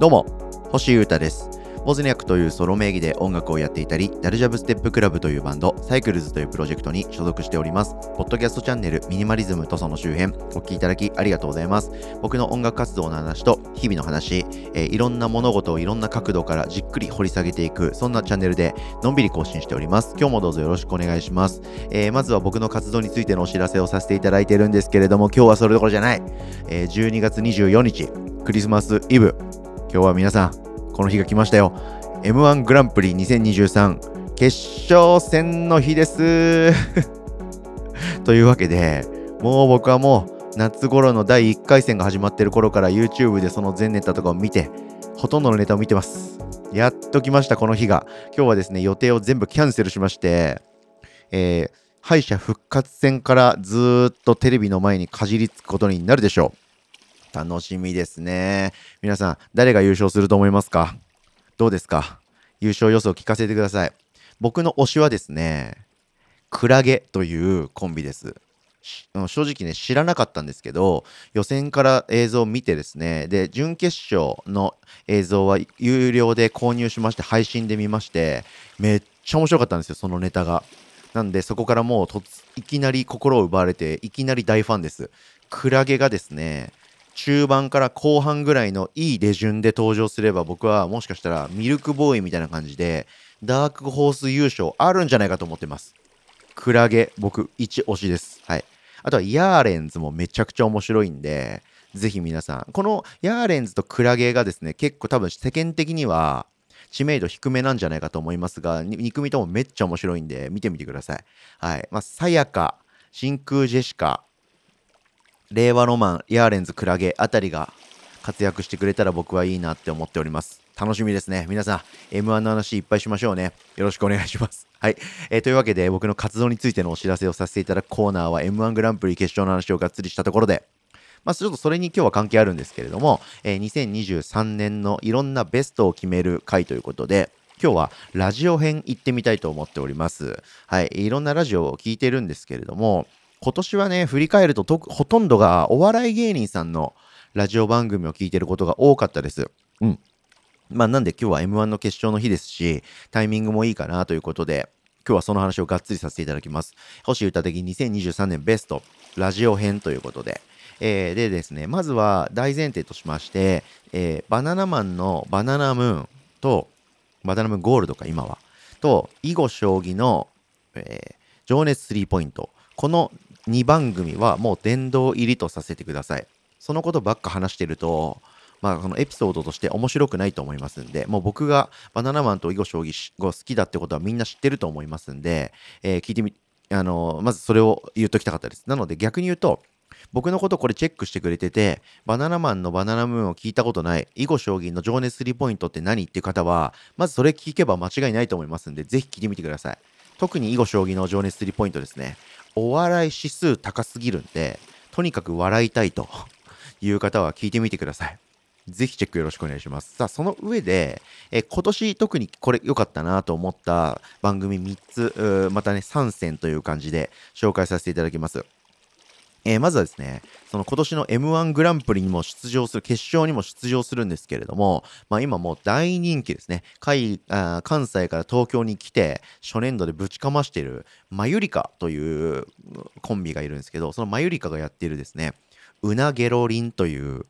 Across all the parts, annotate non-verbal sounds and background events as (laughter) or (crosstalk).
どうも、星優太です。ボズニャクというソロ名義で音楽をやっていたり、ダルジャブステップクラブというバンド、サイクルズというプロジェクトに所属しております。ポッドキャストチャンネル、ミニマリズムとその周辺、お聴きいただきありがとうございます。僕の音楽活動の話と、日々の話、えー、いろんな物事をいろんな角度からじっくり掘り下げていく、そんなチャンネルで、のんびり更新しております。今日もどうぞよろしくお願いします。えー、まずは僕の活動についてのお知らせをさせていただいているんですけれども、今日はそれどころじゃない。えー、12月24日、クリスマスイブ。今日は皆さん、この日が来ましたよ。M1 グランプリ2023決勝戦の日です (laughs) というわけで、もう僕はもう夏頃の第1回戦が始まってる頃から YouTube でその全ネタとかを見て、ほとんどのネタを見てます。やっと来ました、この日が。今日はですね、予定を全部キャンセルしまして、えー、敗者復活戦からずっとテレビの前にかじりつくことになるでしょう。楽しみですね。皆さん、誰が優勝すると思いますか？どうですか？優勝予想聞かせてください。僕の推しはですね、クラゲというコンビです。正直ね、知らなかったんですけど、予選から映像を見てですね、で、準決勝の映像は有料で購入しまして、配信で見まして、めっちゃ面白かったんですよ、そのネタが。なんで、そこからもういきなり心を奪われて、いきなり大ファンです。クラゲがですね、中盤から後半ぐらいのいい出順で登場すれば僕はもしかしたらミルクボーイみたいな感じでダークホース優勝あるんじゃないかと思ってます。クラゲ僕1推しです。はい。あとはヤーレンズもめちゃくちゃ面白いんでぜひ皆さんこのヤーレンズとクラゲがですね結構多分世間的には知名度低めなんじゃないかと思いますが、2組ともめっちゃ面白いんで、見てみてください。はい。まあ、さやか、真空ジェシカ、令和ロマン、ヤーレンズ、クラゲあたりが活躍してくれたら僕はいいなって思っております。楽しみですね。皆さん、M1 の話いっぱいしましょうね。よろしくお願いします。(laughs) はい。えー、というわけで、僕の活動についてのお知らせをさせていただくコーナーは M1 グランプリ決勝の話をがっつりしたところで、まあ、ちょっとそれに今日は関係あるんですけれども、えー、2023年のいろんなベストを決める回ということで、今日はラジオ編行ってみたいと思っております。はい。いろんなラジオを聞いてるんですけれども、今年はね、振り返るとほとんどがお笑い芸人さんのラジオ番組を聞いてることが多かったです。うん。まあなんで今日は M1 の決勝の日ですし、タイミングもいいかなということで、今日はその話をがっつりさせていただきます。星歌的2023年ベストラジオ編ということで。えー、でですね、まずは大前提としまして、えー、バナナマンのバナナムーンと、バナナムーンゴールドか今は、と、囲碁将棋の、えー、情熱スリーポイント。この2番組はもう殿堂入りとさせてください。そのことばっか話してると、まあ、このエピソードとして面白くないと思いますんで、もう僕がバナナマンと囲碁将棋が好きだってことはみんな知ってると思いますんで、えー、聞いてみ、あのー、まずそれを言っときたかったです。なので逆に言うと、僕のことこれチェックしてくれてて、バナナマンのバナナムーンを聞いたことない、囲碁将棋の情熱スリーポイントって何っていう方は、まずそれ聞けば間違いないと思いますんで、ぜひ聞いてみてください。特に囲碁将棋の情熱スリーポイントですね。お笑い指数高すぎるんで、とにかく笑いたいと (laughs) いう方は聞いてみてください。ぜひチェックよろしくお願いします。さあ、その上で、え今年特にこれ良かったなと思った番組3つ、またね、3選という感じで紹介させていただきます。えー、まずはですね、その今年の M1 グランプリにも出場する、決勝にも出場するんですけれども、まあ今もう大人気ですね。あ関西から東京に来て、初年度でぶちかましている、マユリカというコンビがいるんですけど、そのマユリカがやっているですね、うなゲロリンという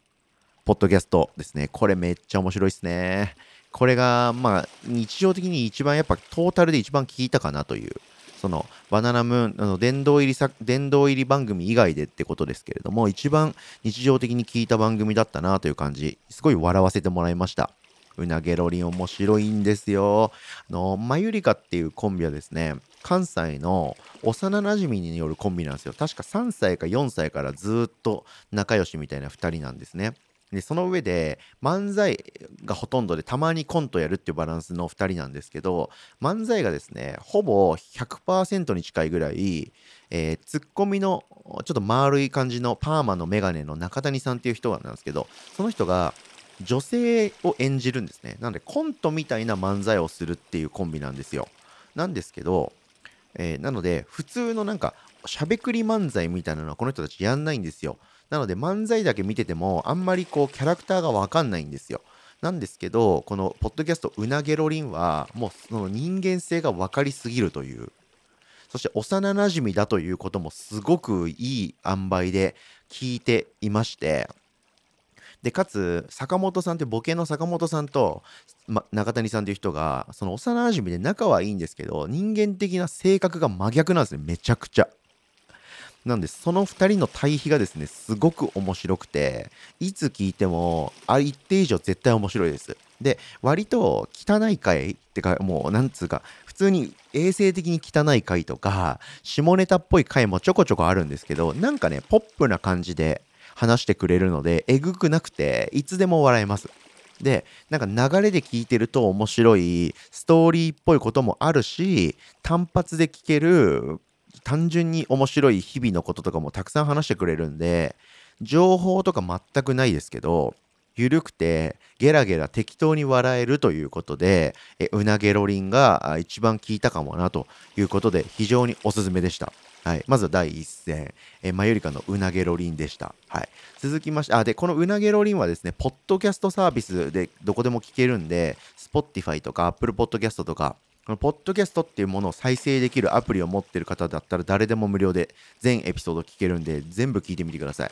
ポッドキャストですね。これめっちゃ面白いですね。これが、まあ、日常的に一番やっぱトータルで一番聞いたかなというそのバナナムーンあの殿堂入り殿堂入り番組以外でってことですけれども一番日常的に聞いた番組だったなという感じすごい笑わせてもらいました。うなげろりん面白いんですよ。あのマユリカっていうコンビはですね関西の幼なじみによるコンビなんですよ。確か3歳か4歳からずっと仲良しみたいな2人なんですね。でその上で漫才がほとんどでたまにコントやるっていうバランスの2人なんですけど漫才がですねほぼ100%に近いぐらい、えー、ツッコミのちょっと丸い感じのパーマのメガネの中谷さんっていう人なんですけどその人が女性を演じるんですね。なのでコントみたいな漫才をするっていうコンビなんですよ。なんですけど、えー、なので普通のなんかしゃべくり漫才みたいなのはこの人たちやんないんですよ。なので漫才だけ見ててもあんまりこうキャラクターがわかんないんですよ。なんですけどこのポッドキャスト「うなげろりん」はもうその人間性が分かりすぎるというそして幼なじみだということもすごくいい塩梅で聞いていましてでかつ坂本さんってボケの坂本さんと、ま、中谷さんっていう人がその幼なじみで仲はいいんですけど人間的な性格が真逆なんですねめちゃくちゃ。なんでその2人の対比がですねすごく面白くていつ聞いてもあ一定以上絶対面白いです。で割と汚い回ってかもうなんつうか普通に衛生的に汚い回とか下ネタっぽい回もちょこちょこあるんですけどなんかねポップな感じで話してくれるのでえぐくなくていつでも笑えます。でなんか流れで聞いてると面白いストーリーっぽいこともあるし単発で聞ける単純に面白い日々のこととかもたくさん話してくれるんで情報とか全くないですけど緩くてゲラゲラ適当に笑えるということでえうなげろりんが一番効いたかもなということで非常におすすめでした。はい、まずは第1戦、えマユリカのうなげろりんでした。はい、続きまして、あ、で、このうなげろりんはですね、ポッドキャストサービスでどこでも聞けるんで、Spotify とか Apple Podcast とか、このポッドキャストっていうものを再生できるアプリを持ってる方だったら誰でも無料で全エピソード聞けるんで全部聞いてみてください。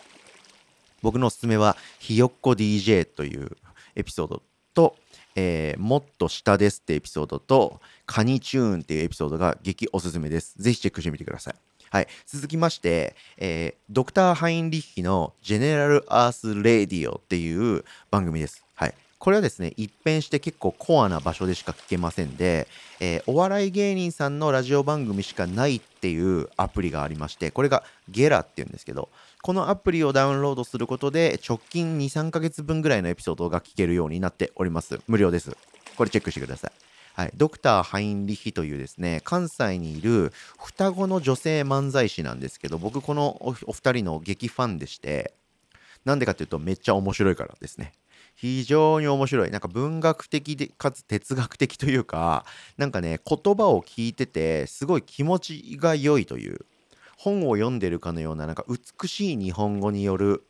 僕のおすすめはひよっこ DJ というエピソードと、えー、もっと下ですってエピソードとカニチューンっていうエピソードが激おすすめです。ぜひチェックしてみてください。はい、続きまして、えー、ドクター・ハインリッヒのジェネラル・アース・レディオっていう番組です。はい、これはですね、一変して結構コアな場所でしか聞けませんで、えー、お笑い芸人さんのラジオ番組しかないっていうアプリがありまして、これがゲラっていうんですけど、このアプリをダウンロードすることで、直近2、3ヶ月分ぐらいのエピソードが聞けるようになっております。無料です。これチェックしてください。はい、ドクター・ハインリヒというですね、関西にいる双子の女性漫才師なんですけど、僕このお二人の激ファンでして、なんでかっていうとめっちゃ面白いからですね。非常に面白い。なんか文学的で、かつ哲学的というか、なんかね、言葉を聞いてて、すごい気持ちが良いという、本を読んでるかのような、なんか美しい日本語による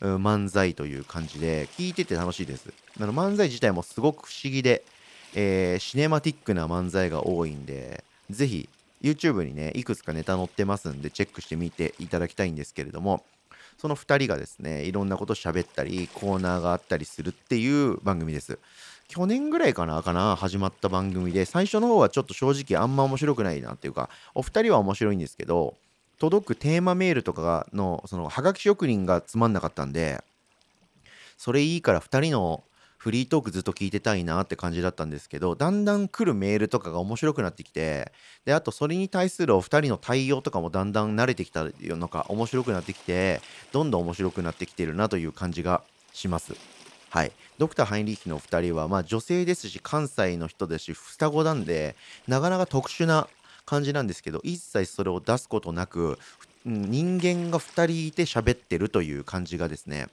漫才という感じで、聞いてて楽しいです。あの漫才自体もすごく不思議で、えー、シネマティックな漫才が多いんで、ぜひ YouTube にね、いくつかネタ載ってますんで、チェックしてみていただきたいんですけれども、その2人がですねいろんなこと喋ったりコーナーがあったりするっていう番組です。去年ぐらいかなかな始まった番組で最初の方はちょっと正直あんま面白くないなっていうかお二人は面白いんですけど届くテーマメールとかのそのハガキ職人がつまんなかったんでそれいいから2人のフリートークずっと聞いてたいなって感じだったんですけどだんだん来るメールとかが面白くなってきてであとそれに対するお二人の対応とかもだんだん慣れてきたのか面白くなってきてどんどん面白くなってきてるなという感じがします。はい、ドクター・ハインリッヒの2人は、まあ、女性ですし関西の人ですし双子なんでなかなか特殊な感じなんですけど一切それを出すことなく人間が2人いて喋ってるという感じがですね、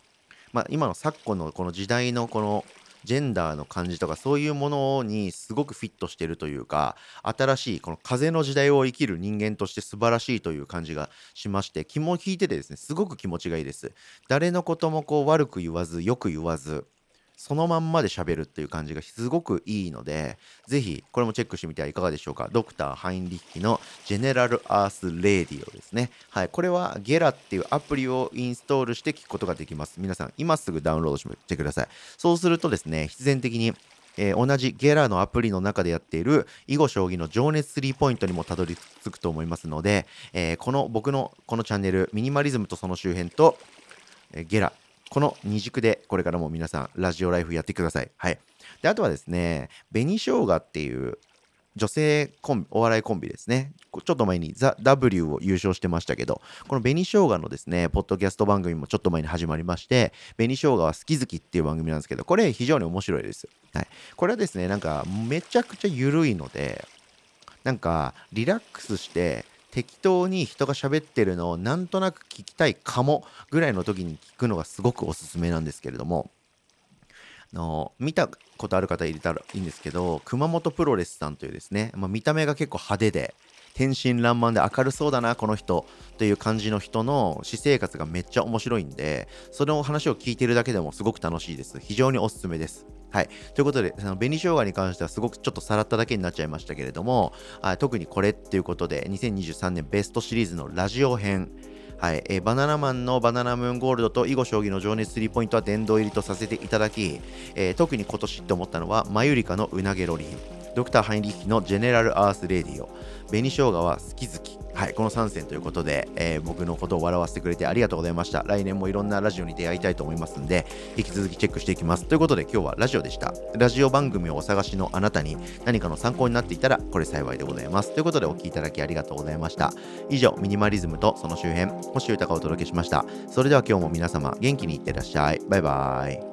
まあ、今の昨今のこの時代のこのジェンダーの感じとかそういうものにすごくフィットしてるというか新しいこの風の時代を生きる人間として素晴らしいという感じがしまして気も引いててですねすごく気持ちがいいです。誰のこともこう悪く言わずよく言わずそのまんまで喋るっていう感じがすごくいいので、ぜひこれもチェックしてみてはいかがでしょうか。ドクター・ハインリッヒのジェネラル・アース・レディオですね。はい、これはゲラっていうアプリをインストールして聞くことができます。皆さん、今すぐダウンロードしてください。そうするとですね、必然的にえー、同じゲラのアプリの中でやっている囲碁将棋の情熱スリーポイントにもたどり着くと思いますので、えー、この僕のこのチャンネルミニマリズムとその周辺と、えー、ゲラこの二軸でこれからも皆さんラジオライフやってください。はい。で、あとはですね、紅生姜っていう女性コンビ、お笑いコンビですね。ちょっと前にザ・ W を優勝してましたけど、この紅生姜のですね、ポッドキャスト番組もちょっと前に始まりまして、紅生姜は好き好きっていう番組なんですけど、これ非常に面白いです。はい。これはですね、なんかめちゃくちゃ緩いので、なんかリラックスして適当に人が喋ってるのをなんとなく聞きたいかもぐらいの時に聞くのがすごくおすすめなんですけれども。の見たことある方入れたらいいんですけど熊本プロレスさんというですね、まあ、見た目が結構派手で天真爛漫で明るそうだなこの人っていう感じの人の私生活がめっちゃ面白いんでその話を聞いてるだけでもすごく楽しいです。非常におすすめです。はい。ということで、その紅生姜に関してはすごくちょっとさらっただけになっちゃいましたけれども、あ特にこれっていうことで、2023年ベストシリーズのラジオ編、はい、え、バナナマンのバナナムーンゴールドと囲碁将棋の情熱スリーポイントは殿堂入りとさせていただき、えー、特に今年って思ったのはマユリカのうなげロリンドクターハインリッヒのジェネラルアースレディオ。紅生姜は好き好き。はい、この3選ということで、えー、僕のことを笑わせてくれてありがとうございました。来年もいろんなラジオに出会いたいと思いますんで、引き続きチェックしていきます。ということで今日はラジオでした。ラジオ番組をお探しのあなたに何かの参考になっていたらこれ幸いでございます。ということでお聴きいただきありがとうございました。以上、ミニマリズムとその周辺、星豊をお届けしました。それでは今日も皆様元気にいってらっしゃい。バイバイ。